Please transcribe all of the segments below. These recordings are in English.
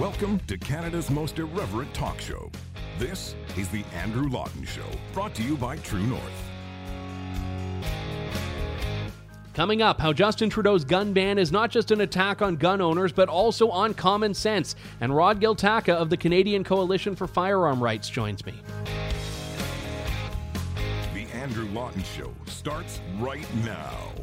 Welcome to Canada's most irreverent talk show. This is The Andrew Lawton Show, brought to you by True North. Coming up, how Justin Trudeau's gun ban is not just an attack on gun owners, but also on common sense. And Rod Giltaca of the Canadian Coalition for Firearm Rights joins me. The Andrew Lawton Show starts right now.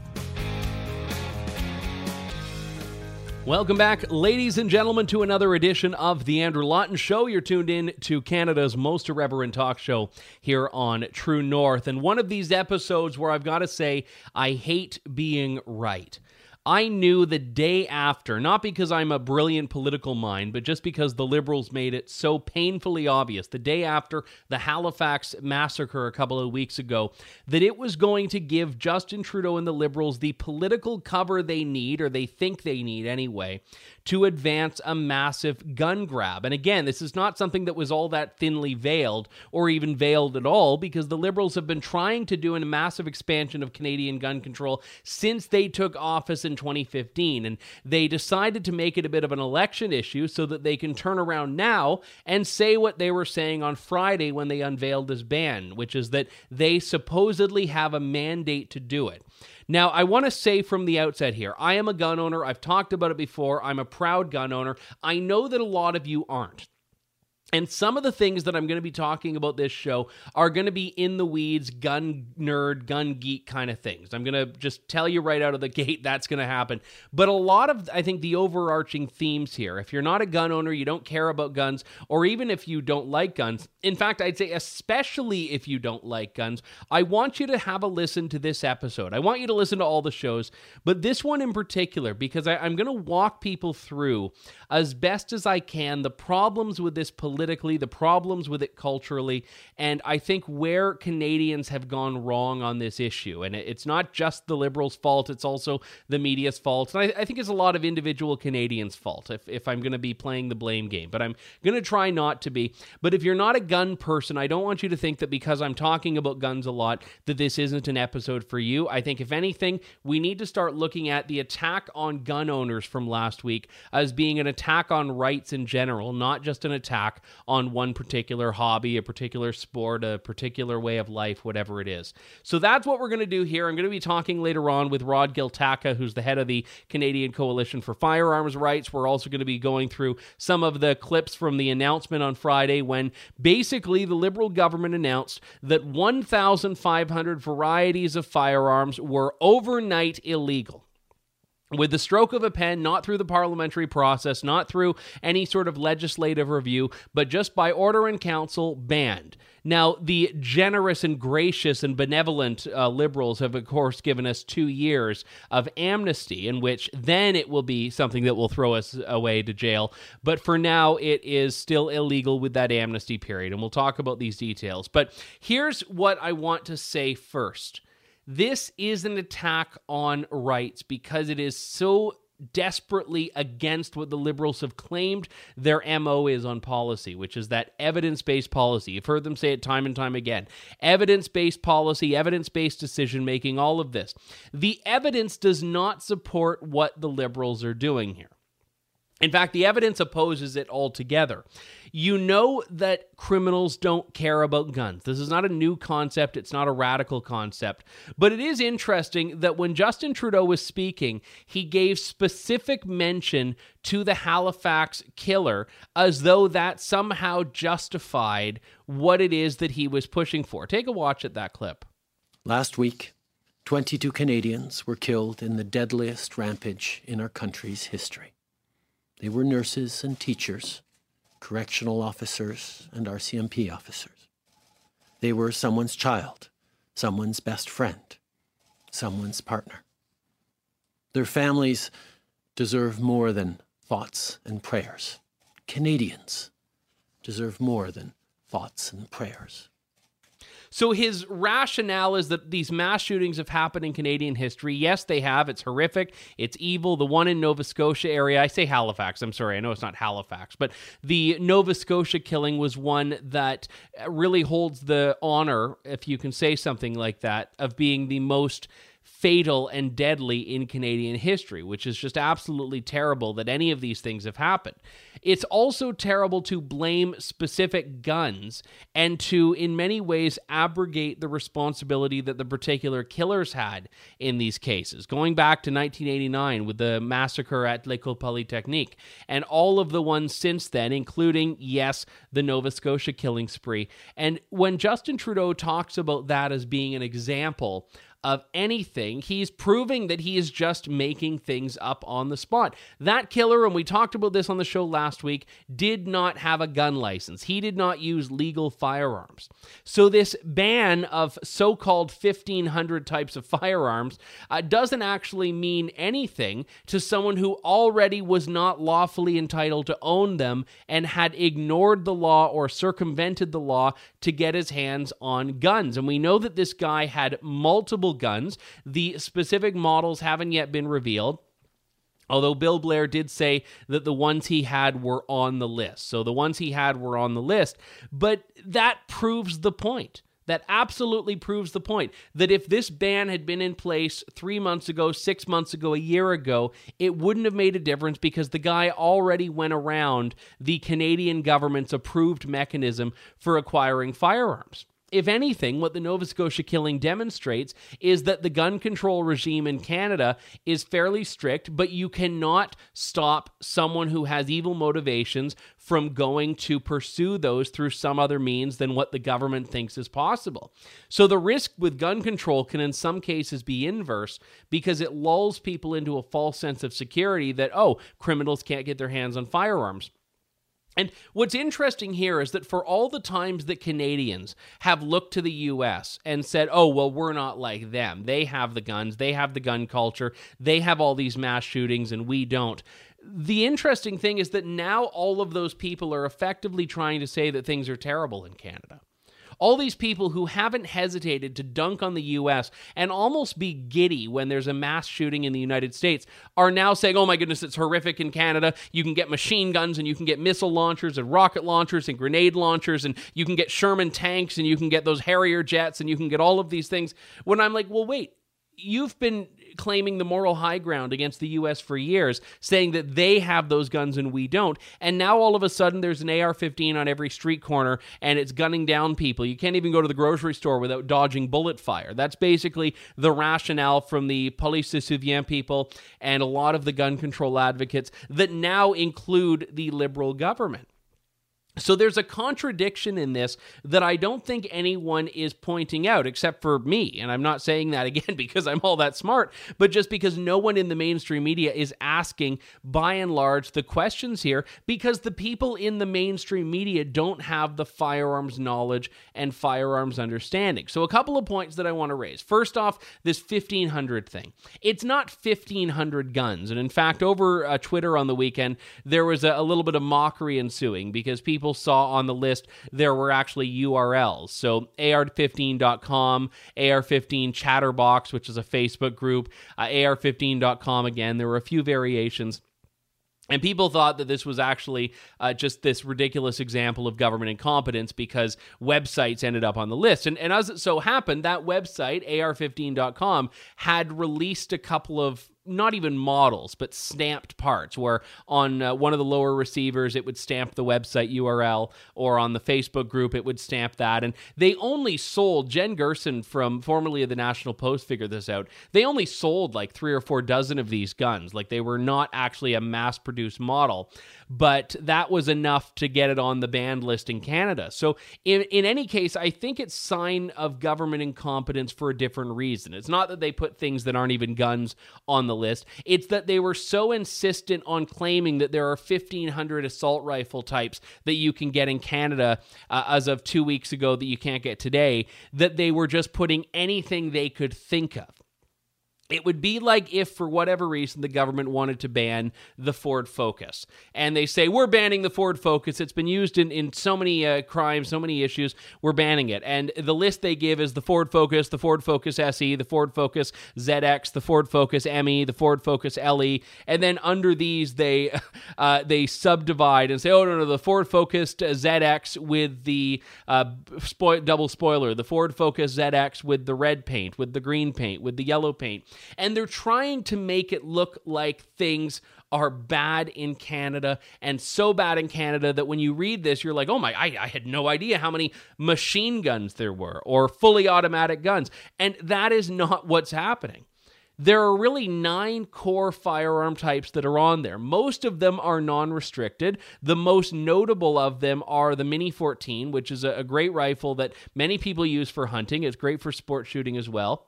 Welcome back, ladies and gentlemen, to another edition of The Andrew Lawton Show. You're tuned in to Canada's most irreverent talk show here on True North. And one of these episodes where I've got to say, I hate being right. I knew the day after, not because I'm a brilliant political mind, but just because the Liberals made it so painfully obvious, the day after the Halifax massacre a couple of weeks ago, that it was going to give Justin Trudeau and the Liberals the political cover they need, or they think they need anyway, to advance a massive gun grab. And again, this is not something that was all that thinly veiled or even veiled at all, because the Liberals have been trying to do a massive expansion of Canadian gun control since they took office in 2015. And they decided to make it a bit of an election issue so that they can turn around now and say what they were saying on Friday when they unveiled this ban, which is that they supposedly have a mandate to do it. Now, I want to say from the outset here I am a gun owner. I've talked about it before. I'm a proud gun owner. I know that a lot of you aren't. And some of the things that I'm going to be talking about this show are going to be in the weeds, gun nerd, gun geek kind of things. I'm going to just tell you right out of the gate that's going to happen. But a lot of, I think, the overarching themes here, if you're not a gun owner, you don't care about guns, or even if you don't like guns, in fact, I'd say especially if you don't like guns, I want you to have a listen to this episode. I want you to listen to all the shows, but this one in particular, because I, am going to walk people through as best as I can the problems with this politically, the problems with it culturally, and I think where Canadians have gone wrong on this issue. And it's not just the Liberals' fault, it's also the media's fault. And I, I think it's a lot of individual Canadians' fault if, if I'm going to be playing the blame game, but I'm going to try not to be. But if you're not a gun person, I don't want you to think that because I'm talking about guns a lot, that this isn't an episode for you. I think, if anything, we need to start looking at the attack on gun owners from last week as being an attack on rights in general, not just an attack on one particular hobby, a particular sport, a particular way of life, whatever it is. So that's what we're going to do here. I'm going to be talking later on with Rod Giltaca, who's the head of the Canadian Coalition for Firearms Rights. We're also going to be going through some of the clips from the announcement on Friday when basically the Liberal government announced that 1,500 varieties of firearms were overnight illegal with the stroke of a pen, not through the parliamentary process, not through any sort of legislative review, but just by order in council, banned. Now, the generous and gracious and benevolent uh, liberals have, of course, given us two years of amnesty, in which then it will be something that will throw us away to jail. But for now, it is still illegal with that amnesty period. And we'll talk about these details. But here's what I want to say first. This is an attack on rights because it is so desperately against what the liberals have claimed their MO is on policy, which is that evidence based policy. You've heard them say it time and time again evidence based policy, evidence based decision making, all of this. The evidence does not support what the liberals are doing here. In fact, the evidence opposes it altogether. You know that criminals don't care about guns. This is not a new concept, it's not a radical concept. But it is interesting that when Justin Trudeau was speaking, he gave specific mention to the Halifax killer as though that somehow justified what it is that he was pushing for. Take a watch at that clip. Last week, 22 Canadians were killed in the deadliest rampage in our country's history. They were nurses and teachers, correctional officers and RCMP officers. They were someone's child, someone's best friend, someone's partner. Their families deserve more than thoughts and prayers. Canadians deserve more than thoughts and prayers. So his rationale is that these mass shootings have happened in Canadian history. Yes, they have. It's horrific. It's evil. The one in Nova Scotia area, I say Halifax. I'm sorry. I know it's not Halifax, but the Nova Scotia killing was one that really holds the honor, if you can say something like that, of being the most fatal and deadly in Canadian history, which is just absolutely terrible that any of these things have happened. It's also terrible to blame specific guns and to, in many ways, abrogate the responsibility that the particular killers had in these cases. Going back to 1989 with the massacre at L'École Polytechnique, and all of the ones since then, including, yes, the Nova Scotia killing spree. And when Justin Trudeau talks about that as being an example of anything. He's proving that he is just making things up on the spot. That killer, and we talked about this on the show last week, did not have a gun license. He did not use legal firearms. So, this ban of so called 1,500 types of firearms uh, doesn't actually mean anything to someone who already was not lawfully entitled to own them and had ignored the law or circumvented the law to get his hands on guns. And we know that this guy had multiple guns. The specific models haven't yet been revealed. Although Bill Blair did say that the ones he had were on the list. So the ones he had were on the list. But that proves the point. That absolutely proves the point that if this ban had been in place three months ago, six months ago, a year ago, it wouldn't have made a difference because the guy already went around the Canadian government's approved mechanism for acquiring firearms if anything, what the Nova Scotia killing demonstrates is that the gun control regime in Canada is fairly strict, but you cannot stop someone who has evil motivations from going to pursue those through some other means than what the government thinks is possible. So the risk with gun control can, in some cases, be inverse because it lulls people into a false sense of security that, oh, criminals can't get their hands on firearms. And what's interesting here is that for all the times that Canadians have looked to the US and said, oh, well, we're not like them. They have the guns, they have the gun culture, they have all these mass shootings, and we don't. The interesting thing is that now all of those people are effectively trying to say that things are terrible in Canada. All these people who haven't hesitated to dunk on the US and almost be giddy when there's a mass shooting in the United States are now saying, oh my goodness, it's horrific in Canada. You can get machine guns and you can get missile launchers and rocket launchers and grenade launchers and you can get Sherman tanks and you can get those Harrier jets and you can get all of these things. When I'm like, well, wait, you've been claiming the moral high ground against the US for years, saying that they have those guns and we don't. And now all of a sudden there's an AR 15 on every street corner and it's gunning down people. You can't even go to the grocery store without dodging bullet fire. That's basically the rationale from the PolySeSouvient people and a lot of the gun control advocates that now include the Liberal government. So there's a contradiction in this that I don't think anyone is pointing out except for me. And I'm not saying that again because I'm all that smart, but just because no one in the mainstream media is asking, by and large, the questions here because the people in the mainstream media don't have the firearms knowledge and firearms understanding. So, a couple of points that I want to raise. First off, this 1500 thing. It's not 1500 guns. And in fact, over uh, Twitter on the weekend, there was a, a little bit of mockery ensuing because people people saw on the list there were actually URLs. So AR15.com, AR15 Chatterbox, which is a Facebook group, uh, AR15.com again. There were a few variations. And people thought that this was actually uh, just this ridiculous example of government incompetence because websites ended up on the list. And, and as it so happened, that website, AR15.com, had released a couple of not even models, but stamped parts, where on uh, one of the lower receivers it would stamp the website URL, or on the Facebook group it would stamp that. And they only sold, Jen Gerson from formerly of the National Post figured this out, they only sold like three or four dozen of these guns. Like they were not actually a mass produced model but that was enough to get it on the banned list in Canada. So in in any case, I think it's sign of government incompetence for a different reason. It's not that they put things that aren't even guns on the list. It's that they were so insistent on claiming that there are 1500 assault rifle types that you can get in Canada uh, as of 2 weeks ago that you can't get today that they were just putting anything they could think of It would be like if, for whatever reason, the government wanted to ban the Ford Focus. And they say, We're banning the Ford Focus. It's been used in, in so many uh, crimes, so many issues. We're banning it. And the list they give is the Ford Focus, the Ford Focus SE, the Ford Focus ZX, the Ford Focus ME, the Ford Focus LE. And then under these, they, uh, they subdivide and say, Oh, no, no, the Ford Focus ZX with the uh, spo- double spoiler, the Ford Focus ZX with the red paint, with the green paint, with the yellow paint and they're trying to make it look like things are bad in Canada and so bad in Canada that when you read this, you're like, oh my, I, I, had no idea how many machine guns there were or fully automatic guns. And that is not what's happening. There are really nine core firearm types that are on there. Most of them are non restricted. The most notable of them are the Mini 14, which is a, great rifle that many people use for hunting. It's great for sport shooting as well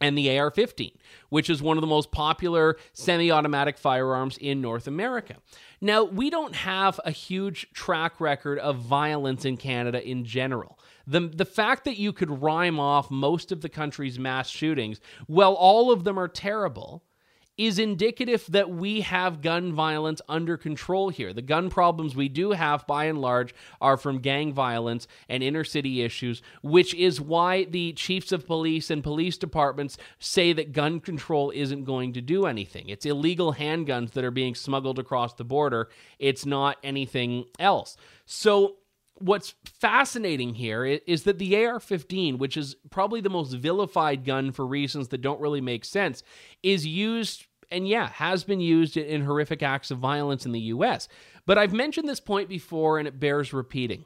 and the AR 15, which is one of the most popular semi automatic firearms in North America. Now, we don't have a huge track record of violence in Canada in general. The, the fact that you could rhyme off most of the country's mass shootings, well, all of them are terrible, is indicative that we have gun violence under control here. The gun problems we do have, by and large, are from gang violence and inner city issues, which is why the chiefs of police and police departments say that gun control isn't going to do anything. It's illegal handguns that are being smuggled across the border, it's not anything else. So, what's fascinating here is that the AR 15, which is probably the most vilified gun for reasons that don't really make sense, is used and yeah, has been used in horrific acts of violence in the US. But I've mentioned this point before and it bears repeating.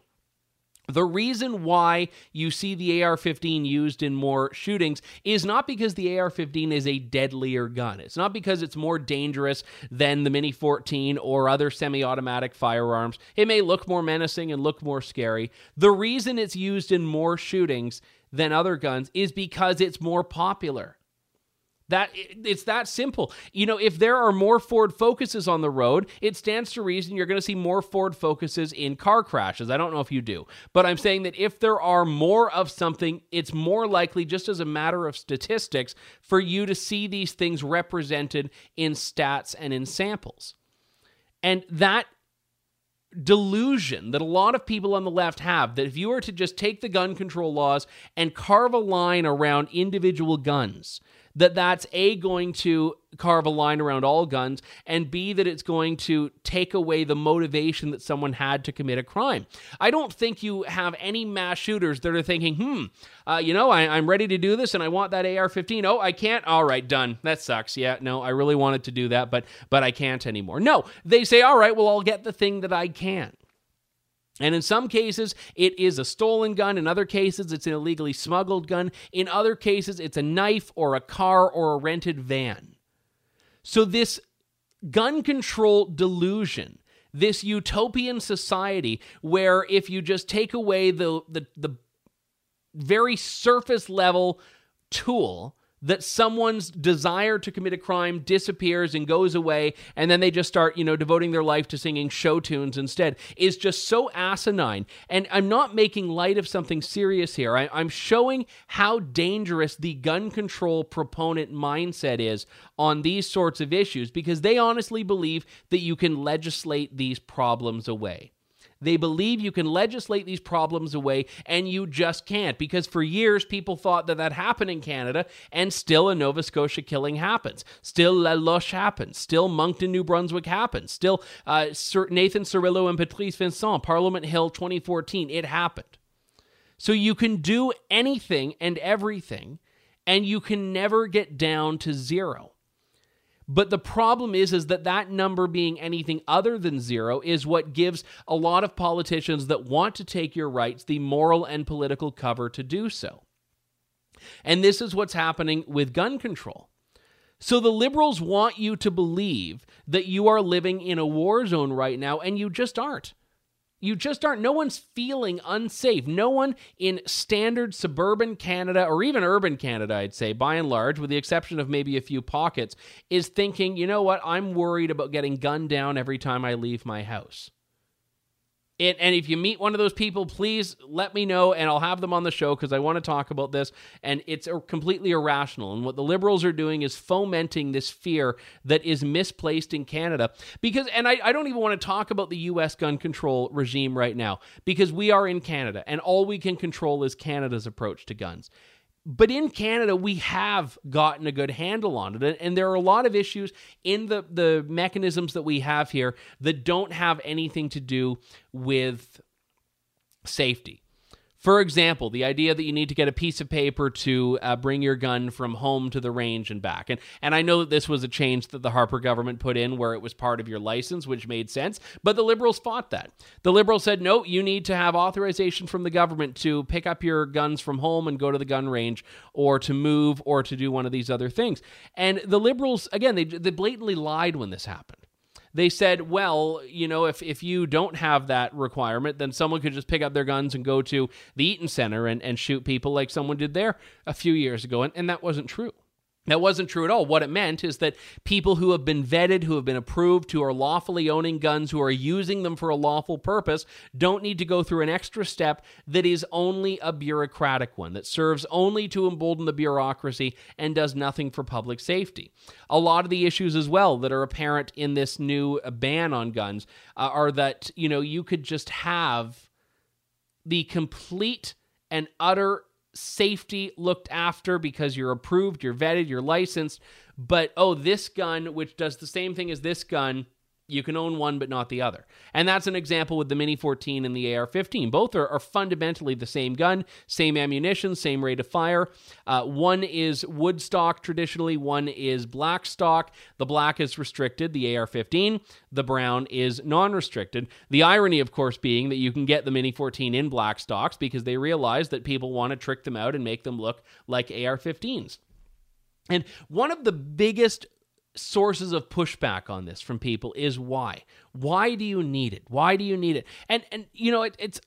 The reason why you see the AR 15 used in more shootings is not because the AR 15 is a deadlier gun. It's not because it's more dangerous than the Mini 14 or other semi automatic firearms. It may look more menacing and look more scary. The reason it's used in more shootings than other guns is because it's more popular. That it's that simple. You know, if there are more Ford Focuses on the road, it stands to reason you're going to see more Ford Focuses in car crashes. I don't know if you do, but I'm saying that if there are more of something, it's more likely just as a matter of statistics for you to see these things represented in stats and in samples. And that delusion that a lot of people on the left have that if you were to just take the gun control laws and carve a line around individual guns, that that's A, going to carve a line around all guns, and B, that it's going to take away the motivation that someone had to commit a crime. I don't think you have any mass shooters that are thinking, hmm, uh, you know, I, am ready to do this and I want that AR 15. Oh, I can't. All right, done. That sucks. Yeah, no, I really wanted to do that, but but I can't anymore. No, they say, all right, well, I'll get the thing that I can. And in some cases, it is a stolen gun. In other cases, it's an illegally smuggled gun. In other cases, it's a knife or a car or a rented van. So, this gun control delusion, this utopian society where if you just take away the, the, the very surface level tool, that someone's desire to commit a crime disappears and goes away and then they just start you know devoting their life to singing show tunes instead is just so asinine. And i'm not making light of something serious here. I, i'm showing how dangerous the gun control proponent mindset is on these sorts of issues because they honestly believe that you can legislate these problems away they believe you can legislate these problems away, and you just can't because for years people thought that that happened in Canada, and still a Nova Scotia killing happens. Still La Loche happens. Still Moncton, New Brunswick happens. Still uh, Nathan Cirillo and Patrice Vincent, Parliament Hill 2014, it happened. So you can do anything and everything, and you can never get down to zero. But the problem is is that that number being anything other than zero is what gives a lot of politicians that want to take your rights the moral and political cover to do so. And this is what's happening with gun control. So the liberals want you to believe that you are living in a war zone right now and you just aren't. You just aren't. No one's feeling unsafe. No one in standard suburban Canada or even urban Canada, I'd say, by and large, with the exception of maybe a few pockets, is thinking, you know what, I'm worried about getting gunned down every time I leave my house. And if you meet one of those people, please let me know and I'll have them on the show because I want to talk about this. And it's completely irrational. And what the liberals are doing is fomenting this fear that is misplaced in Canada. Because, and I, I don't even want to talk about the U.S. gun control regime right now because we are in Canada and all we can control is Canada's approach to guns but in Canada, we have gotten a good handle on it. And there are a lot of issues in the, the mechanisms that we have here that don't have anything to do with safety. For example, the idea that you need to get a piece of paper to uh, bring your gun from home to the range and back. And, and I know that this was a change that the Harper government put in where it was part of your license, which made sense, but the Liberals fought that. The Liberals said, no, you need to have authorization from the government to pick up your guns from home and go to the gun range or to move or to do one of these other things. And the Liberals, again, they, they blatantly lied when this happened they said, well, you know, if, if you don't have that requirement, then someone could just pick up their guns and go to the Eaton Center and, and shoot people like someone did there a few years ago. And, and that wasn't true. That wasn't true at all. What it meant is that people who have been vetted, who have been approved, who are lawfully owning guns, who are using them for a lawful purpose, don't need to go through an extra step that is only a bureaucratic one, that serves only to embolden the bureaucracy and does nothing for public safety. A lot of the issues as well that are apparent in this new ban on guns uh, are that, you know, you could just have the complete and utter safety looked after because you're approved, you're vetted, you're licensed. But oh, this gun, which does the same thing as this gun, you can own one but not the other. And that's an example with the Mini 14 and the AR 15. Both are, are, fundamentally the same gun, same ammunition, same rate of fire. Uh, one is wood stock traditionally, one is black stock. The black is restricted, the AR 15. The brown is non restricted. The irony, of course, being that you can get the Mini 14 in black stocks because they realize that people want to trick them out and make them look like AR 15s. And one of the biggest sources of pushback on this from people is why why do you need it why do you need it and and you know it, it's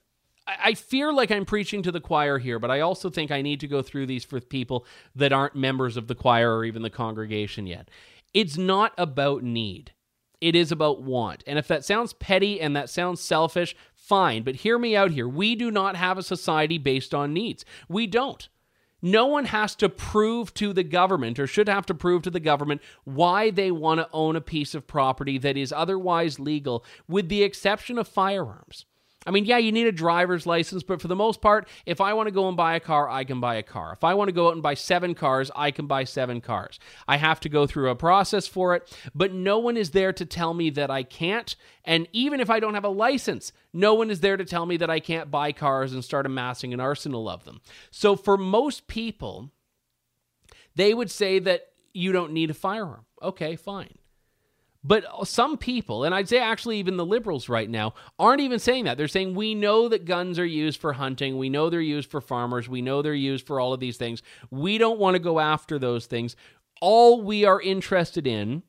I fear like I'm preaching to the choir here, but I also think I need to go through these for people that aren't members of the choir or even the congregation yet. It's not about need. It is about want. And if that sounds petty and that sounds selfish, fine. But hear me out here. We do not have a society based on needs. We don't. No one has to prove to the government or should have to prove to the government why they want to own a piece of property that is otherwise legal, with the exception of firearms. I mean, yeah, you need a driver's license, but for the most part, if I want to go and buy a car, I can buy a car. If I want to go out and buy seven cars, I can buy seven cars. I have to go through a process for it, but no one is there to tell me that I can't. And even if I don't have a license, no one is there to tell me that I can't buy cars and start amassing an arsenal of them. So for most people, they would say that you don't need a firearm. Okay, fine. But some people, and I'd say actually even the liberals right now, aren't even saying that. They're saying we know that guns are used for hunting. We know they're used for farmers. We know they're used for all of these things. We don't want to go after those things. All we are interested in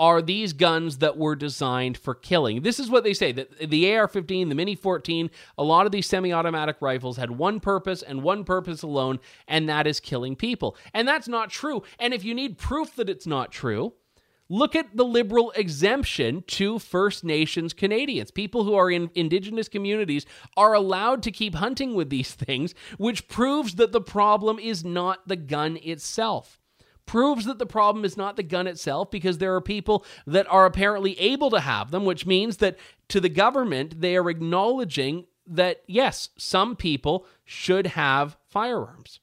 are these guns that were designed for killing. This is what they say that the AR 15, the Mini 14, a lot of these semi automatic rifles had one purpose and one purpose alone, and that is killing people. And that's not true. And if you need proof that it's not true, Look at the liberal exemption to First Nations Canadians. People who are in Indigenous communities are allowed to keep hunting with these things, which proves that the problem is not the gun itself. Proves that the problem is not the gun itself because there are people that are apparently able to have them, which means that to the government, they are acknowledging that, yes, some people should have firearms.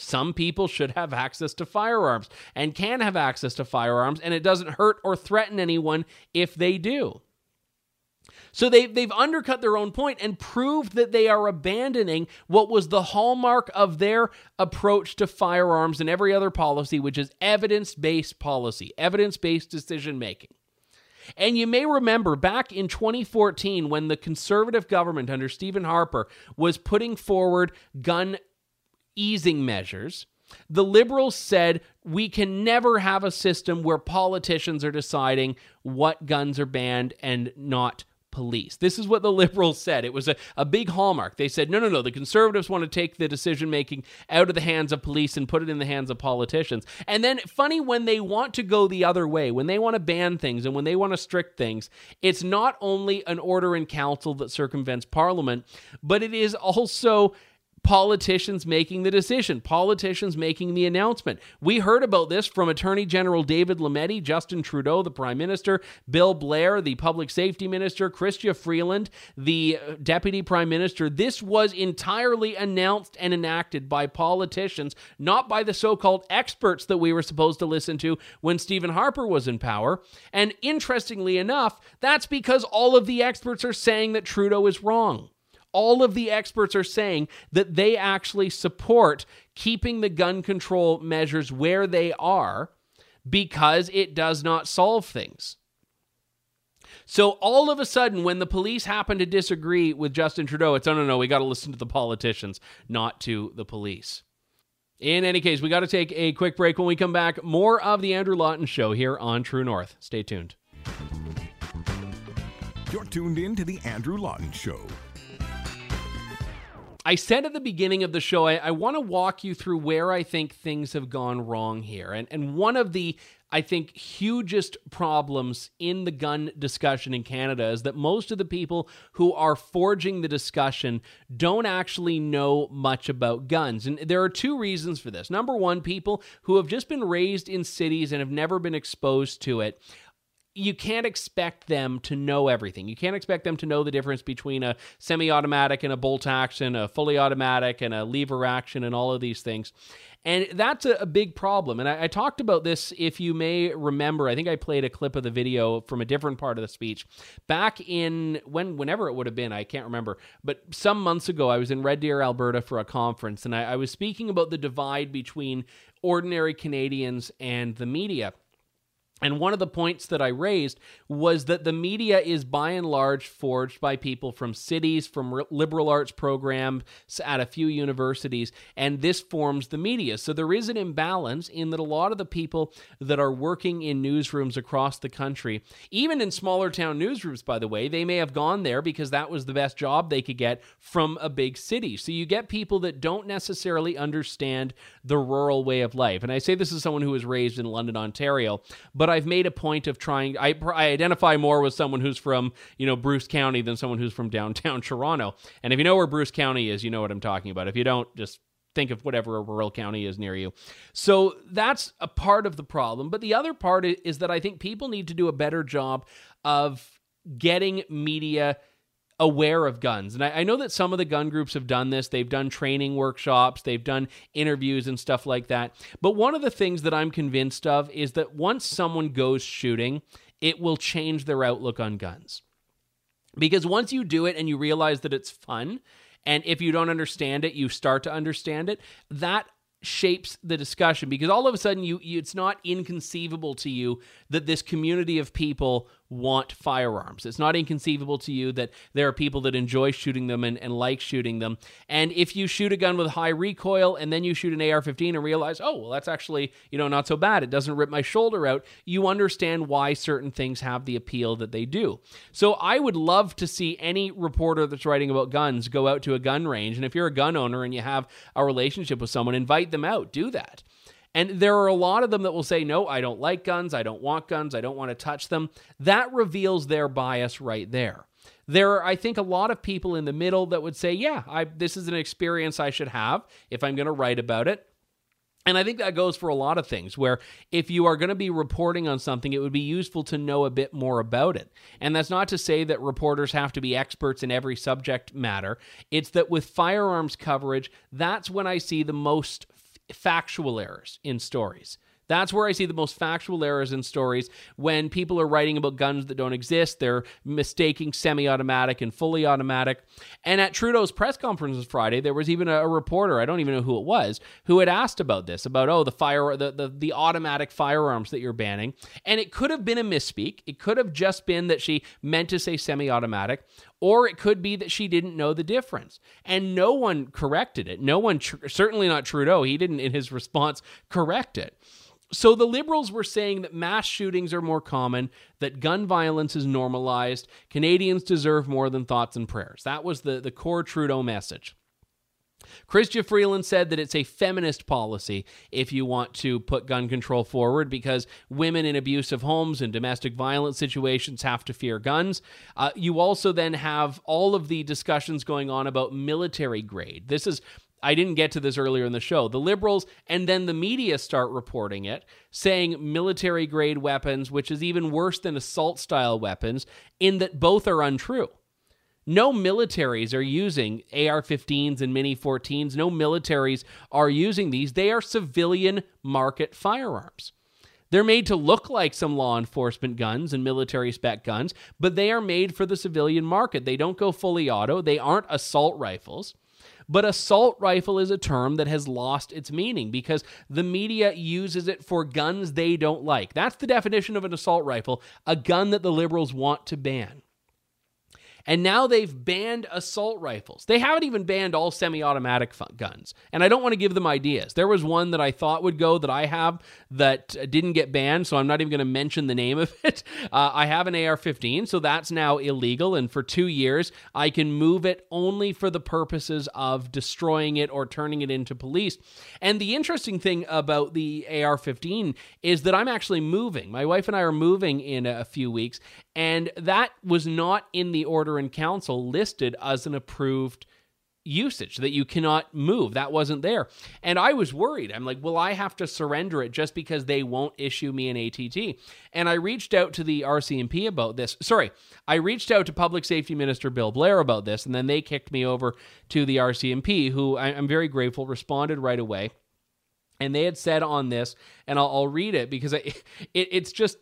Some people should have access to firearms and can have access to firearms, and it doesn't hurt or threaten anyone if they do. So they, they've undercut their own point and proved that they are abandoning what was the hallmark of their approach to firearms and every other policy, which is evidence based policy, evidence based decision making. And you may remember back in 2014 when the conservative government under Stephen Harper was putting forward gun easing measures, the liberals said we can never have a system where politicians are deciding what guns are banned and not police. This is what the liberals said. It was a, a big hallmark. They said, no, no, no, the conservatives want to take the decision making out of the hands of police and put it in the hands of politicians. And then, funny, when they want to go the other way, when they want to ban things and when they want to strict things, it's not only an order in council that circumvents parliament, but it is also politicians making the decision, politicians making the announcement. We heard about this from Attorney General David Lametti, Justin Trudeau, the Prime Minister, Bill Blair, the Public Safety Minister, Chrystia Freeland, the uh, Deputy Prime Minister. This was entirely announced and enacted by politicians, not by the so called experts that we were supposed to listen to when Stephen Harper was in power. And interestingly enough, that's because all of the experts are saying that Trudeau is wrong all of the experts are saying that they actually support keeping the gun control measures where they are because it does not solve things. So all of a sudden, when the police happen to disagree with Justin Trudeau, it's oh no no, we got to listen to the politicians, not to the police. In any case, we got to take a quick break. When we come back, more of the Andrew Lawton Show here on True North. Stay tuned. You're tuned in to the Andrew Lawton Show. I said at the beginning of the show, I, I want to walk you through where I think things have gone wrong here. And, and one of the, I think, hugest problems in the gun discussion in Canada is that most of the people who are forging the discussion don't actually know much about guns. And there are two reasons for this. Number one, people who have just been raised in cities and have never been exposed to it you can't expect them to know everything. You can't expect them to know the difference between a semi automatic and a bolt action, a fully automatic and a lever action, and all of these things. And that's a, a big problem. And I, I, talked about this, if you may remember. I think I played a clip of the video from a different part of the speech back in when, whenever it would have been. I can't remember. But some months ago, I was in Red Deer, Alberta for a conference, and I, I was speaking about the divide between ordinary Canadians and the media. And one of the points that I raised was that the media is by and large forged by people from cities, from liberal arts programs at a few universities, and this forms the media. So there is an imbalance in that a lot of the people that are working in newsrooms across the country, even in smaller town newsrooms, by the way, they may have gone there because that was the best job they could get from a big city. So you get people that don't necessarily understand the rural way of life. And I say this as someone who was raised in London, Ontario, but I've made a point of trying. I, I identify more with someone who's from you know Bruce County than someone who's from downtown Toronto. And if you know where Bruce County is, you know what I'm talking about. If you don't, just think of whatever a rural county is near you. So that's a part of the problem. But the other part is that I think people need to do a better job of getting media aware of guns. And I, I, know that some of the gun groups have done this. They've done training workshops, they've done interviews and stuff like that. But one of the things that I'm convinced of is that once someone goes shooting, it will change their outlook on guns. Because once you do it and you realize that it's fun, and if you don't understand it, you start to understand it, that shapes the discussion because all of a sudden you, you, it's not inconceivable to you that this community of people want firearms. It's not inconceivable to you that there are people that enjoy shooting them and, and like shooting them. And if you shoot a gun with high recoil and then you shoot an AR 15 and realize, oh, well, that's actually, you know, not so bad. It doesn't rip my shoulder out. You understand why certain things have the appeal that they do. So I would love to see any reporter that's writing about guns go out to a gun range. And if you're a gun owner and you have a relationship with someone, invite them out. Do that. And there are a lot of them that will say, no, I don't like guns. I don't want guns. I don't want to touch them. That reveals their bias right there. There are, I think, a lot of people in the middle that would say, yeah, I, this is an experience I should have if I'm going to write about it. And I think that goes for a lot of things where if you are going to be reporting on something, it would be useful to know a bit more about it. And that's not to say that reporters have to be experts in every subject matter. It's that with firearms coverage, that's when I see the most factual errors in stories. That's where I see the most factual errors in stories when people are writing about guns that don't exist. They're mistaking semi automatic and fully automatic. And at Trudeau's press conference Friday, there was even a, a, reporter, I don't even know who it was, who had asked about this about, oh, the fire, the, the, the automatic firearms that you're banning. And it could have been a misspeak. It could have just been that she meant to say semi automatic, or it could be that she didn't know the difference. And no one corrected it. No one, certainly not Trudeau, he didn't in his response correct it. So the liberals were saying that mass shootings are more common, that gun violence is normalized, Canadians deserve more than thoughts and prayers. That was the, the core Trudeau message. Chrystia Freeland said that it's a feminist policy if you want to put gun control forward because women in abusive homes and domestic violence situations have to fear guns. Uh, you also then have all of the discussions going on about military grade. This is I didn't get to this earlier in the show. The liberals and then the media start reporting it, saying military grade weapons, which is even worse than assault style weapons, in that both are untrue. No militaries are using AR 15s and Mini 14s. No militaries are using these. They are civilian market firearms. They're made to look like some law enforcement guns and military spec guns, but they are made for the civilian market. They don't go fully auto, they aren't assault rifles. But assault rifle is a term that has lost its meaning because the media uses it for guns they don't like. That's the definition of an assault rifle, a gun that the liberals want to ban. And now they've banned assault rifles. They haven't even banned all semi automatic guns. And I don't want to give them ideas. There was one that I thought would go that I have that didn't get banned, so I'm not even going to mention the name of it. Uh, I have an AR 15, so that's now illegal. And for two years, I can move it only for the purposes of destroying it or turning it into police. And the interesting thing about the AR 15 is that I'm actually moving. My wife and I are moving in a few weeks, and that was not in the order in council listed as an approved usage that you cannot move. That wasn't there. And I was worried. I'm like, will I have to surrender it just because they won't issue me an ATT? And I reached out to the RCMP about this. Sorry, I reached out to Public Safety Minister Bill Blair about this, and then they kicked me over to the RCMP, who I'm very grateful responded right away. And they had said on this, and I'll, I'll read it because it, it's just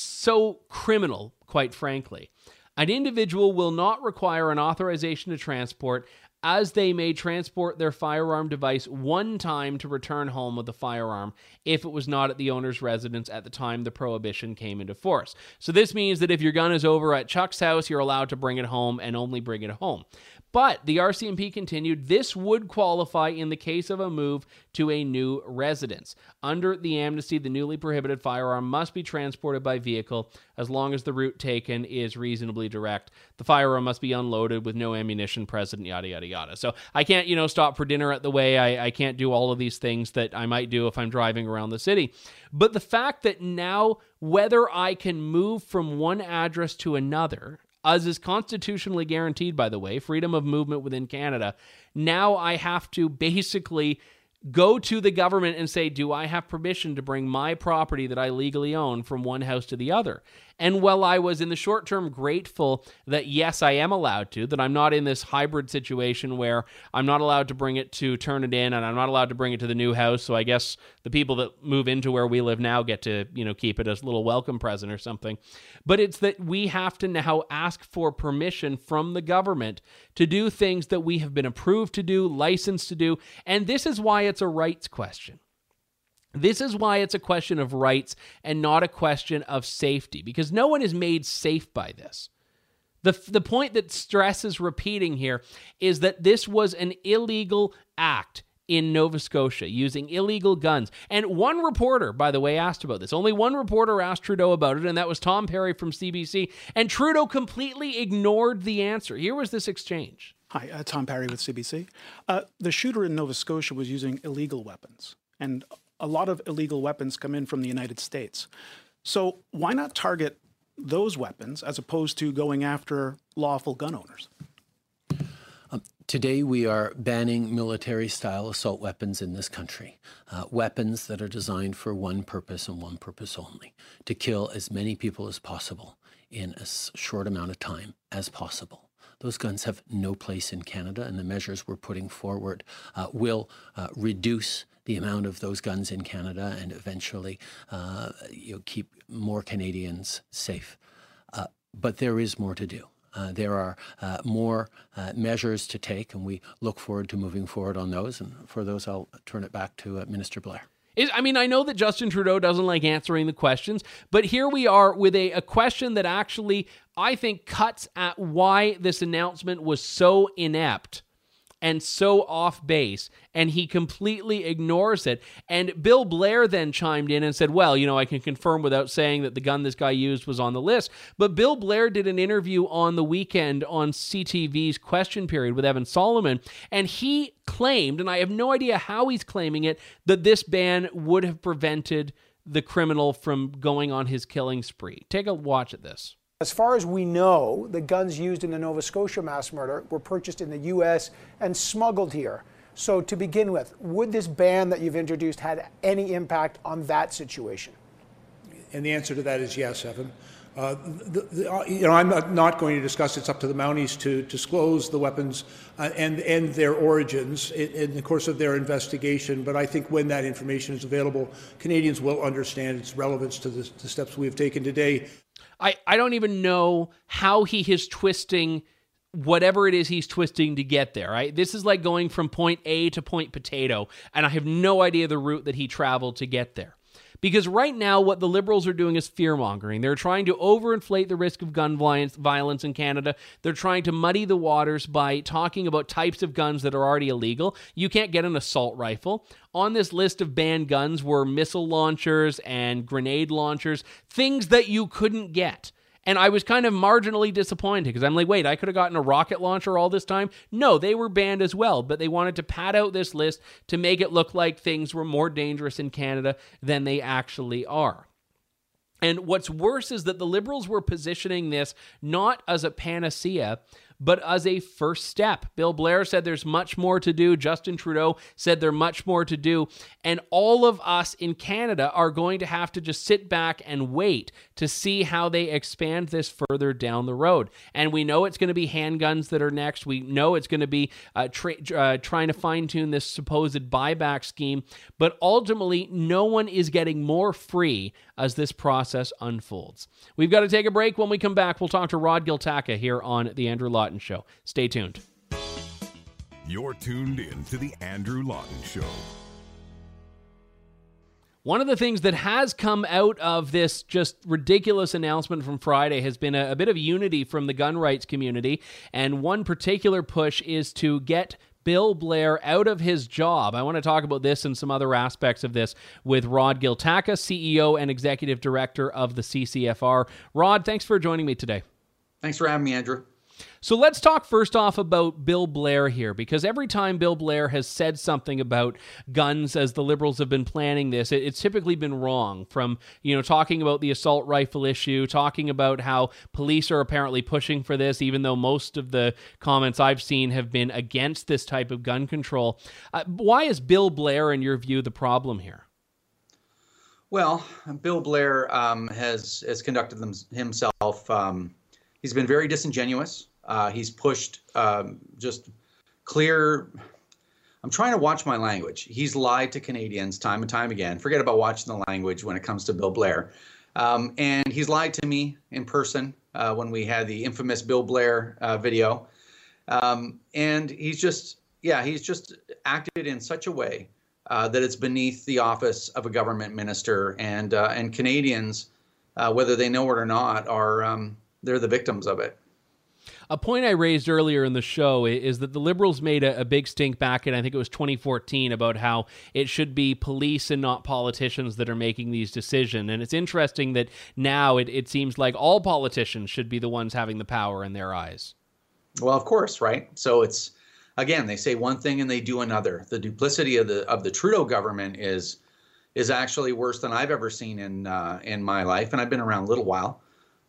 so criminal, quite frankly. An individual will not require an authorization to transport as they may transport their firearm device one time to return home with the firearm if it was not at the owner's residence at the time the prohibition came into force. So, this means that if your gun is over at Chuck's house, you're allowed to bring it home and only bring it home. But the RCMP continued this would qualify in the case of a move to a new residence. Under the amnesty, the newly prohibited firearm must be transported by vehicle as long as the route taken is reasonably direct. The firearm must be unloaded with no ammunition present, yada, yada, yada. So I can't, you know, stop for dinner at the way. I, I can't do all of these things that I might do if I'm driving around the city. But the fact that now, whether I can move from one address to another, as is constitutionally guaranteed, by the way, freedom of movement within Canada. Now I have to basically go to the government and say, Do I have permission to bring my property that I legally own from one house to the other? And while I was in the short term grateful that yes, I am allowed to, that I'm not in this hybrid situation where I'm not allowed to bring it to turn it in and I'm not allowed to bring it to the new house. So I guess the people that move into where we live now get to, you know, keep it as a little welcome present or something. But it's that we have to now ask for permission from the government to do things that we have been approved to do, licensed to do. And this is why it's a rights question. This is why it's a question of rights and not a question of safety, because no one is made safe by this. The, the point that Stress is repeating here is that this was an illegal act in Nova Scotia using illegal guns. And one reporter, by the way, asked about this. Only one reporter asked Trudeau about it, and that was Tom Parry from CBC. And Trudeau completely ignored the answer. Here was this exchange. Hi, uh, Tom Parry with CBC. Uh, the shooter in Nova Scotia was using illegal weapons. And a lot of illegal weapons come in from the United States. So why not target those weapons as opposed to going after lawful gun owners? Um, today, we are banning military style assault weapons in this country. Uh, weapons that are designed for one purpose and one purpose only to kill as many people as possible in a short amount of time as possible. Those guns have no place in Canada, and the measures we're putting forward uh, will uh, reduce the amount of those guns in Canada and eventually uh, you know, keep more Canadians safe. Uh, but there is more to do. Uh, there are uh, more uh, measures to take, and we look forward to moving forward on those. And for those, I'll turn it back to uh, Minister Blair. I mean, I know that Justin Trudeau doesn't like answering the questions, but here we are with a, a question that actually, I think, cuts at why this announcement was so inept and so off base, and he completely ignores it. And Bill Blair then chimed in and said, Well, you know, I can confirm without saying that the gun this guy used was on the list. But Bill Blair did an interview on the weekend on CTV's question period with Evan Solomon, and he claimed, and I have no idea how he's claiming it, that this ban would have prevented the criminal from going on his killing spree. Take a watch at this. As far as we know, the guns used in the Nova Scotia mass murder were purchased in the U.S. and smuggled here. So, to begin with, would this ban that you've introduced had any impact on that situation? And the answer to that is yes, Evan. Uh, the, the, uh, you know, I'm not, not, going to discuss. It's up to the Mounties to disclose the weapons uh, and and their origins in, in, the course of their investigation. But I think when that information is available, Canadians will understand its relevance to the, the steps we have taken today. I, I don't even know how he is twisting whatever it is he's twisting to get there. Right? This is like going from point A to point potato, and I have no idea the route that he traveled to get there. Because right now, what the Liberals are doing is fear mongering. They're trying to overinflate the risk of gun violence in Canada. They're trying to muddy the waters by talking about types of guns that are already illegal. You can't get an assault rifle. On this list of banned guns were missile launchers and grenade launchers, things that you couldn't get. And I was kind of marginally disappointed because I'm like, wait, I could have gotten a rocket launcher all this time. No, they were banned as well, but they wanted to pad out this list to make it look like things were more dangerous in Canada than they actually are. And what's worse is that the Liberals were positioning this not as a panacea, but as a first step. Bill Blair said there's much more to do. Justin Trudeau said there's much more to do. And all of us in Canada are going to have to just sit back and wait to see how they expand this further down the road. And we know it's going to be handguns that are next. We know it's going to be uh, tra- uh, trying to fine tune this supposed buyback scheme. But ultimately, no one is getting more free as this process unfolds. We've got to take a break. When we come back, we'll talk to Rod Giltaca here on The Andrew Lawton Show. Stay tuned. You're tuned in to The Andrew Lawton Show. One of the things that has come out of this just ridiculous announcement from Friday has been a, a, bit of unity from the gun rights community. And one particular push is to get Bill Blair out of his job. I want to talk about this and some other aspects of this with Rod Giltaca, CEO and Executive Director of the CCFR. Rod, thanks for joining me today. Thanks for having me, Andrew. So let's talk first off about Bill Blair here, because every time Bill Blair has said something about guns as the liberals have been planning this, it, it's typically been wrong. From, you know, talking about the assault rifle issue, talking about how police are apparently pushing for this, even though most of the comments I've seen have been against this type of gun control. Uh, why is Bill Blair, in your view, the problem here? Well, Bill Blair um, has has conducted them, himself. Um, he's been very disingenuous. Uh, he's pushed um, just clear. I'm trying to watch my language. He's lied to Canadians time and time again. Forget about watching the language when it comes to Bill Blair. Um, and he's lied to me in person uh, when we had the infamous Bill Blair uh, video. Um, and he's just, yeah, he's just acted in such a way uh, that it's beneath the office of a government minister. And uh, and Canadians, uh, whether they know it or not, are um, they're the victims of it. A point I raised earlier in the show is that the Liberals made a, a, big stink back in, I think it was 2014, about how it should be police and not politicians that are making these decisions. And it's interesting that now it, it seems like all politicians should be the ones having the power in their eyes. Well, of course, right? So it's, again, they say one thing and they do another. The duplicity of the of the Trudeau government is is actually worse than I've ever seen in uh, in my life, and I've been around a little while.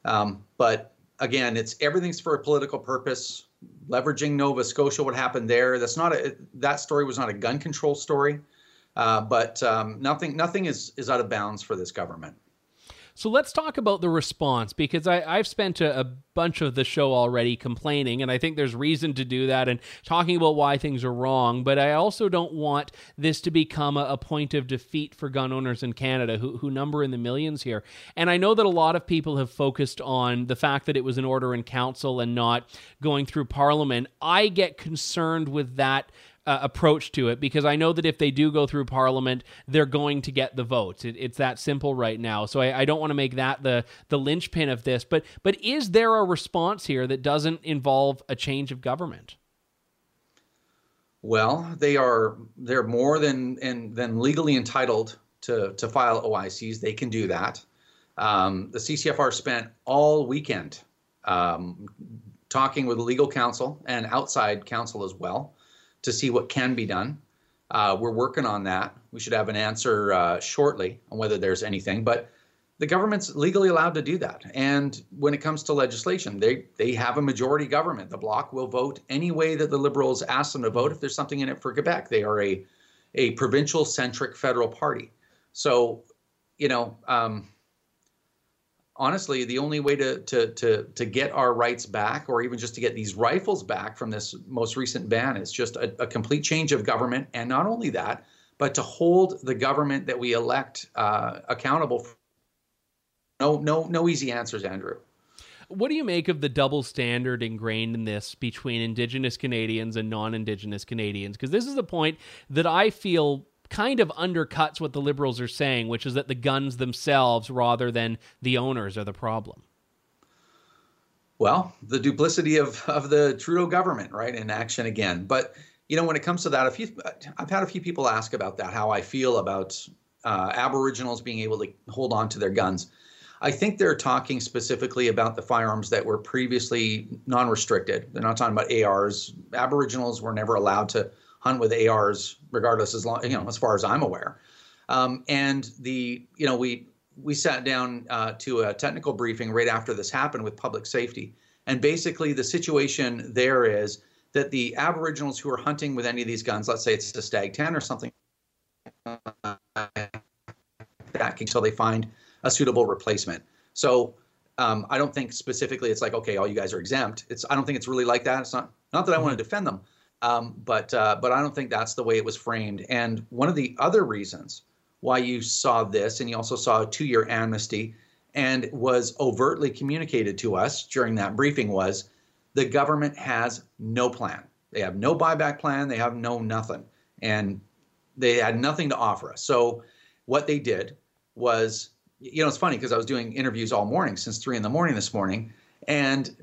Um, but again, it's everything's for a political purpose. Leveraging Nova Scotia, what happened there? That's not a that story was not a gun control story, uh, but um, nothing nothing is is out of bounds for this government. So let's talk about the response because I, have spent a, a, bunch of the show already complaining, and I think there's reason to do that and talking about why things are wrong. But I also don't want this to become a, a point of defeat for gun owners in Canada who, who number in the millions here. And I know that a lot of people have focused on the fact that it was an order in council and not going through parliament. I get concerned with that uh, approach to it because I know that if they do go through Parliament, they're going to get the votes. It, it's that simple right now. So I, I don't want to make that the the linchpin of this. But but is there a response here that doesn't involve a change of government? Well, they are they're more than and than legally entitled to to file OICs. They can do that. Um, the CCFR spent all weekend um, talking with legal counsel and outside counsel as well to see what can be done. Uh, we're working on that. We should have an answer uh, shortly on whether there's anything, but the government's legally allowed to do that. And when it comes to legislation, they they have a majority government. The bloc will vote any way that the liberals ask them to vote if there's something in it for Quebec. They are a a provincial centric federal party. So, you know, um, honestly, the only way to, to, to, to get our rights back, or even just to get these rifles back from this most recent ban, is just a, a complete change of government. And not only that, but to hold the government that we elect uh, accountable. For. No, no, no easy answers, Andrew. What do you make of the double standard ingrained in this between Indigenous Canadians and non Indigenous Canadians? Because this is a point that I feel kind of undercuts what the liberals are saying, which is that the guns themselves rather than the owners are the problem. Well, the duplicity of, of the Trudeau government, right, in action again. But you know, when it comes to that, a few I've had a few people ask about that, how I feel about uh, Aboriginals being able to hold on to their guns. I think they're talking specifically about the firearms that were previously non-restricted. They're not talking about ARs. Aboriginals were never allowed to hunt with ARs, regardless as long you know as far as I'm aware. Um, and the you know we we sat down uh, to a technical briefing right after this happened with public safety, and basically the situation there is that the Aboriginals who are hunting with any of these guns, let's say it's a Stag 10 or something, back until they find a suitable replacement. So um, I don't think specifically it's like okay, all you guys are exempt. It's I don't think it's really like that. It's not not that I want to defend them, um, but uh, but I don't think that's the way it was framed. And one of the other reasons why you saw this, and you also saw a two-year amnesty, and was overtly communicated to us during that briefing was the government has no plan. They have no buyback plan. They have no nothing, and they had nothing to offer us. So what they did was, you know, it's funny because I was doing interviews all morning since three in the morning this morning, and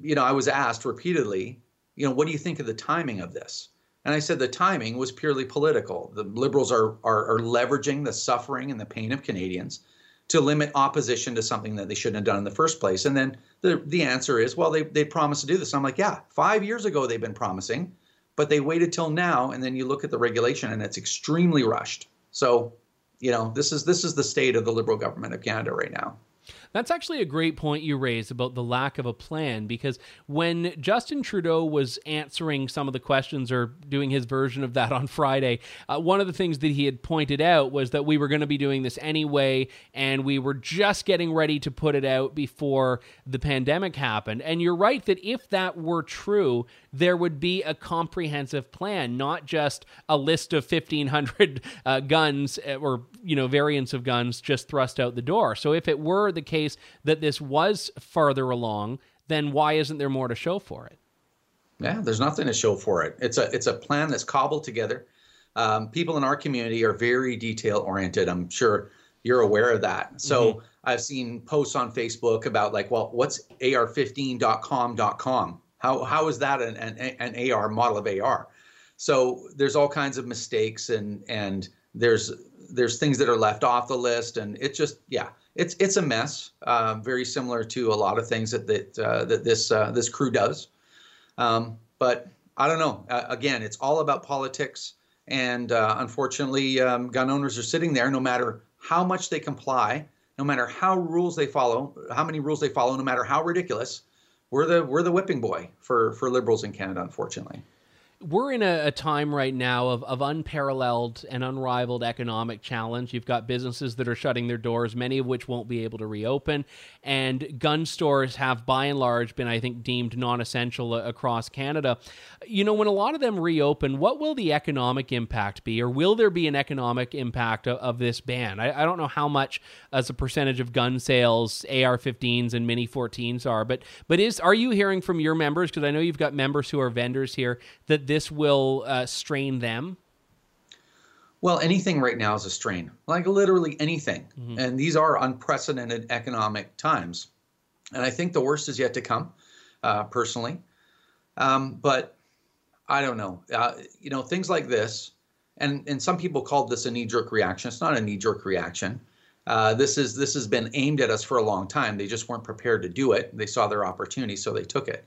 you know, I was asked repeatedly you know, what do you think of the timing of this? And I said the timing was purely political. The liberals are, are, are leveraging the suffering and the pain of Canadians to limit opposition to something that they shouldn't have done in the first place. And then the, the answer is, well, they, they promised to do this. I'm like, yeah, five years ago they've been promising, but they waited till now. And then you look at the regulation and it's extremely rushed. So, you know, this is this is the state of the Liberal government of Canada right now. That's actually a great point you raised about the lack of a plan because when Justin Trudeau was answering some of the questions or doing his version of that on Friday, uh, one of the things that he had pointed out was that we were going to be doing this anyway and we were just getting ready to put it out before the pandemic happened. And you're right that if that were true, there would be a comprehensive plan, not just a list of 1,500 uh, guns uh, or you know variants of guns just thrust out the door. So if it were the case that this was farther along, then why isn't there more to show for it? Yeah, there's nothing to show for it. It's a it's a plan that's cobbled together. Um, people in our community are very detail oriented. I'm sure you're aware of that. So mm-hmm. I've seen posts on Facebook about like, well, what's ar15.com.com? How how is that an, an, an AR model of AR? So there's all kinds of mistakes and and there's there's things that are left off the list, and it's just yeah, it's it's a mess. Uh, very similar to a lot of things that that uh, that this uh, this crew does. Um, but I don't know. Uh, again, it's all about politics, and uh, unfortunately, um, gun owners are sitting there. No matter how much they comply, no matter how rules they follow, how many rules they follow, no matter how ridiculous, we're the we're the whipping boy for for liberals in Canada, unfortunately we're in a, a, time right now of, of unparalleled and unrivaled economic challenge. You've got businesses that are shutting their doors, many of which won't be able to reopen. And gun stores have, by and large, been, I think, deemed non essential across Canada. You know, when a lot of them reopen, what will the economic impact be? Or will there be an economic impact of, of this ban? I, I, don't know how much, as a percentage of gun sales, AR 15s and Mini 14s are, but, but is are you hearing from your members? Because I know you've got members who are vendors here that this will uh, strain them? Well, anything right now is a strain, like literally anything. Mm-hmm. And these are unprecedented economic times. And I think the worst is yet to come, uh, personally. Um, but I don't know. Uh, you know, things like this, and and some people called this a knee-jerk reaction. It's not a knee-jerk reaction. Uh, this is this has been aimed at us for a long time. They just weren't prepared to do it. They saw their opportunity, so they took it.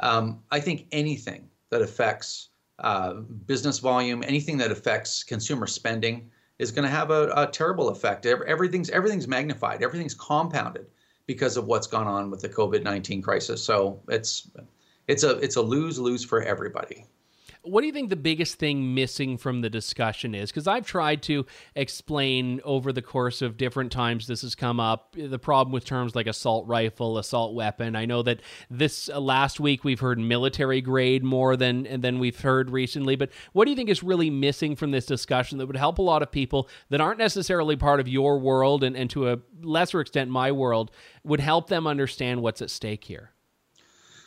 Um, I think anything that affects uh, business volume, anything that affects consumer spending, is going to have a, a, terrible effect. Everything's everything's magnified. Everything's compounded because of what's gone on with the COVID nineteen crisis. So it's it's a it's a lose lose for everybody. What do you think the biggest thing missing from the discussion is? Because I've tried to explain over the course of different times this has come up the problem with terms like assault rifle, assault weapon. I know that this uh, last week we've heard military grade more than than we've heard recently. But what do you think is really missing from this discussion that would help a lot of people that aren't necessarily part of your world and, and to a lesser extent my world would help them understand what's at stake here?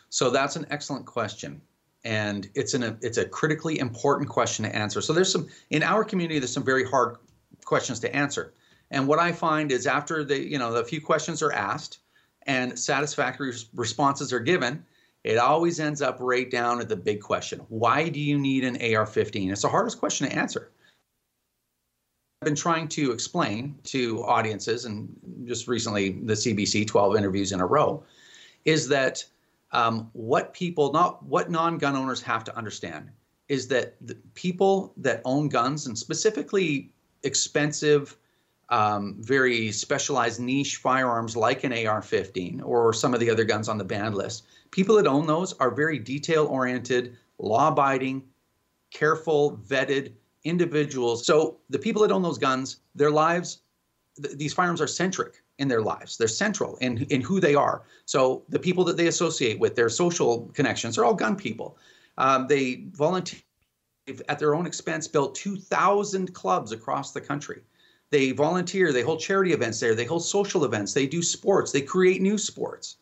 So that's an excellent question and it's an it's a critically important question to answer. So there's some in our community there's some very hard questions to answer. And what I find is after the you know the few questions are asked and satisfactory responses are given, it always ends up right down at the big question. Why do you need an AR-15? It's the hardest question to answer. I've been trying to explain to audiences and just recently the CBC 12 interviews in a row is that um, what people, not what non-gun owners have to understand, is that people that own guns and specifically expensive, um, very specialized niche firearms like an AR-15 or some of the other guns on the banned list, people that own those are very detail-oriented, law-abiding, careful, vetted individuals. So the people that own those guns, their lives, th- these firearms are centric in their lives. They're central in, in who they are. So the people that they associate with, their social connections, are all gun people. Um, they volunteer at their own expense, built 2,000 clubs across the country. They volunteer, they hold charity events there, they hold social events, they do sports, they create new sports.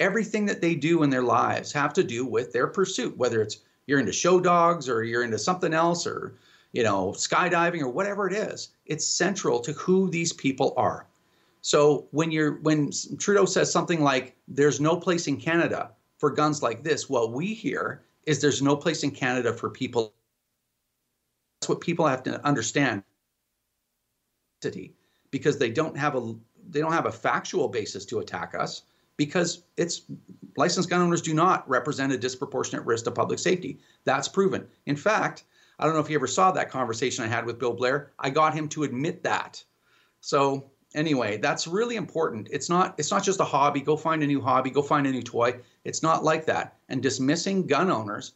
Everything that they do in their lives have to do with their pursuit, whether it's you're into show dogs or you're into something else or you know skydiving or whatever it is. It's central to who these people are. So when you're when Trudeau says something like there's no place in Canada for guns like this, what we hear is there's no place in Canada for people. That's what people have to understand because they don't have a they don't have a factual basis to attack us because it's licensed gun owners do not represent a disproportionate risk to public safety. That's proven. In fact, I don't know if you ever saw that conversation I had with Bill Blair. I got him to admit that. So anyway, that's really important. It's not it's not just a hobby. Go find a new hobby. Go find a new toy. It's not like that. And dismissing gun owners,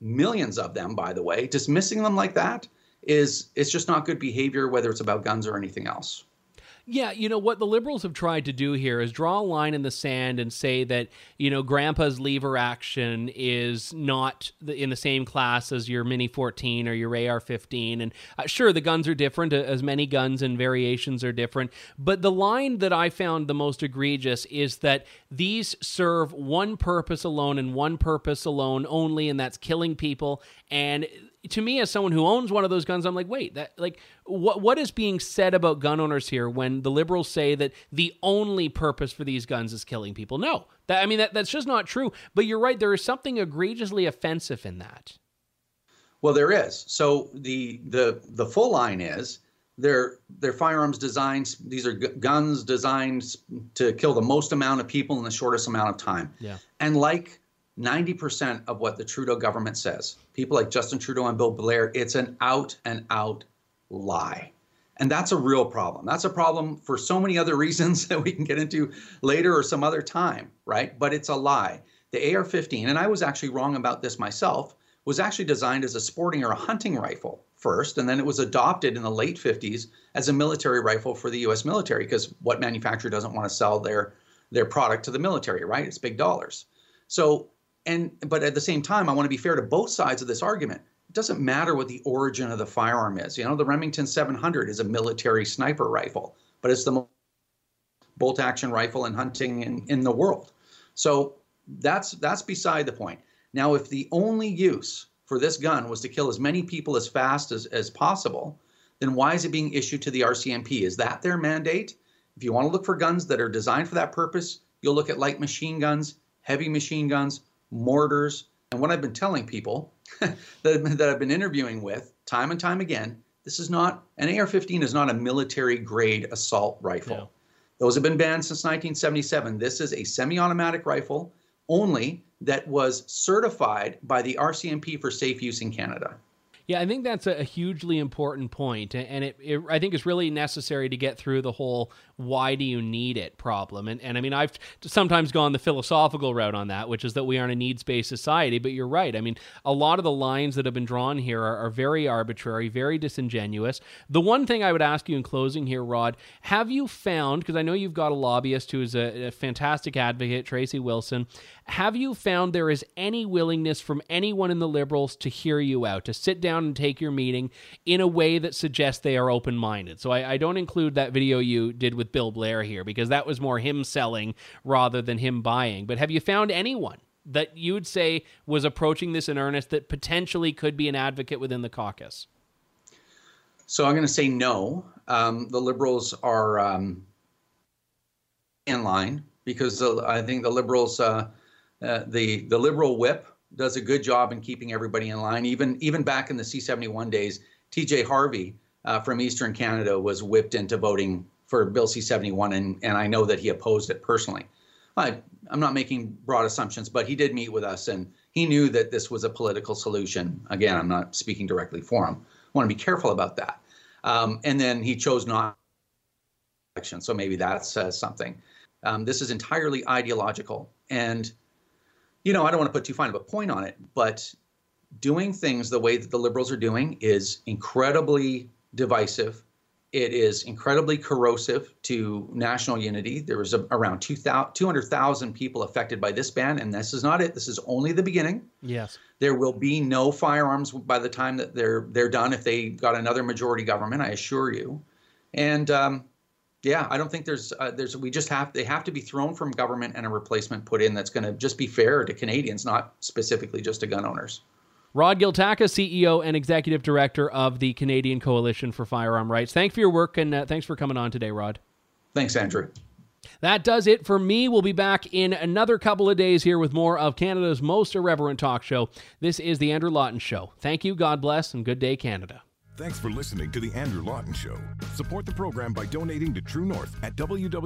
millions of them, by the way, dismissing them like that is it's just not good behavior, whether it's about guns or anything else. Yeah, you know what the liberals have tried to do here is draw a line in the sand and say that you know grandpa's lever action is not in the same class as your Mini 14 or your AR-15, and uh, sure the guns are different, uh, as many guns and variations are different. But the line that I found the most egregious is that these serve one purpose alone and one purpose alone only, and that's killing people. And to me as someone who owns one of those guns i'm like wait that like what what is being said about gun owners here when the liberals say that the only purpose for these guns is killing people? No. That i mean that, that's just not true. But you're right there is something egregiously offensive in that. Well there is. So the the the full line is they're they're firearms designed these are g- guns designed to kill the most amount of people in the shortest amount of time. Yeah. And like 90% of what the Trudeau government says, people like Justin Trudeau and Bill Blair, it's an out and out lie. And that's a real problem. That's a problem for so many other reasons that we can get into later or some other time, right? But it's a lie. The AR 15, and I was actually wrong about this myself, was actually designed as a sporting or a hunting rifle first, and then it was adopted in the late 50s as a military rifle for the US military because what manufacturer doesn't want to sell their, their product to the military, right? It's big dollars. So and but at the same time, I want to be fair to both sides of this argument. It doesn't matter what the origin of the firearm is. You know, the Remington 700 is a military sniper rifle, but it's the most bolt action rifle in hunting in, in the world. So that's that's beside the point. Now, if the only use for this gun was to kill as many people as fast as, as possible, then why is it being issued to the RCMP? Is that their mandate? If you want to look for guns that are designed for that purpose, you'll look at light machine guns, heavy machine guns, mortars, And what I've been telling people that, that I've been interviewing with time and time again, this is not an AR-15 is not a military grade assault rifle. No. Those have been banned since 1977. This is a semi-automatic rifle only that was certified by the RCMP for safe use in Canada. Yeah, I think that's a hugely important point, and it, it, I think it's really necessary to get through the whole "why do you need it" problem. And and I mean, I've sometimes gone the philosophical route on that, which is that we are in a needs-based society. But you're right. I mean, a lot of the lines that have been drawn here are, are very arbitrary, very disingenuous. The one thing I would ask you in closing here, Rod, have you found? Because I know you've got a lobbyist who is a, a fantastic advocate, Tracy Wilson. Have you found there is any willingness from anyone in the Liberals to hear you out, to sit down and take your meeting in a way that suggests they are open minded? So I, I, don't include that video you did with Bill Blair here because that was more him selling rather than him buying. But have you found anyone? That you would say was approaching this in earnest that potentially could be an advocate within the caucus? So I'm going to say no. Um, the Liberals are um, in line because I think the Liberals uh, uh, the the liberal whip does a good job in keeping everybody in line. Even even back in the C71 days, T.J. Harvey uh, from Eastern Canada was whipped into voting for Bill C71, and and I know that he opposed it personally. I I'm not making broad assumptions, but he did meet with us, and he knew that this was a political solution. Again, I'm not speaking directly for him. I want to be careful about that. Um, and then he chose not election, so maybe that says something. Um, this is entirely ideological, and you know, I don't want to put too fine of a point on it, but doing things the way that the liberals are doing is incredibly divisive. It is incredibly corrosive to national unity. There was a, around 200,000 people affected by this ban, and this is not it. This is only the beginning. Yes. There will be no firearms by the time that they're they're done if they got another majority government. I assure you. And um, yeah, I don't think there's uh, there's we just have they have to be thrown from government and a replacement put in that's going to just be fair to Canadians, not specifically just to gun owners. Rod Giltaca, CEO and Executive Director of the Canadian Coalition for Firearm Rights. Thanks for your work and uh, thanks for coming on today, Rod. Thanks, Andrew. That does it for me. We'll be back in another couple of days here with more of Canada's most irreverent talk show. This is The Andrew Lawton Show. Thank you, God bless, and good day, Canada. Thanks for listening to The Andrew Lawton Show. Support the program by donating to True North at www.tnc.news.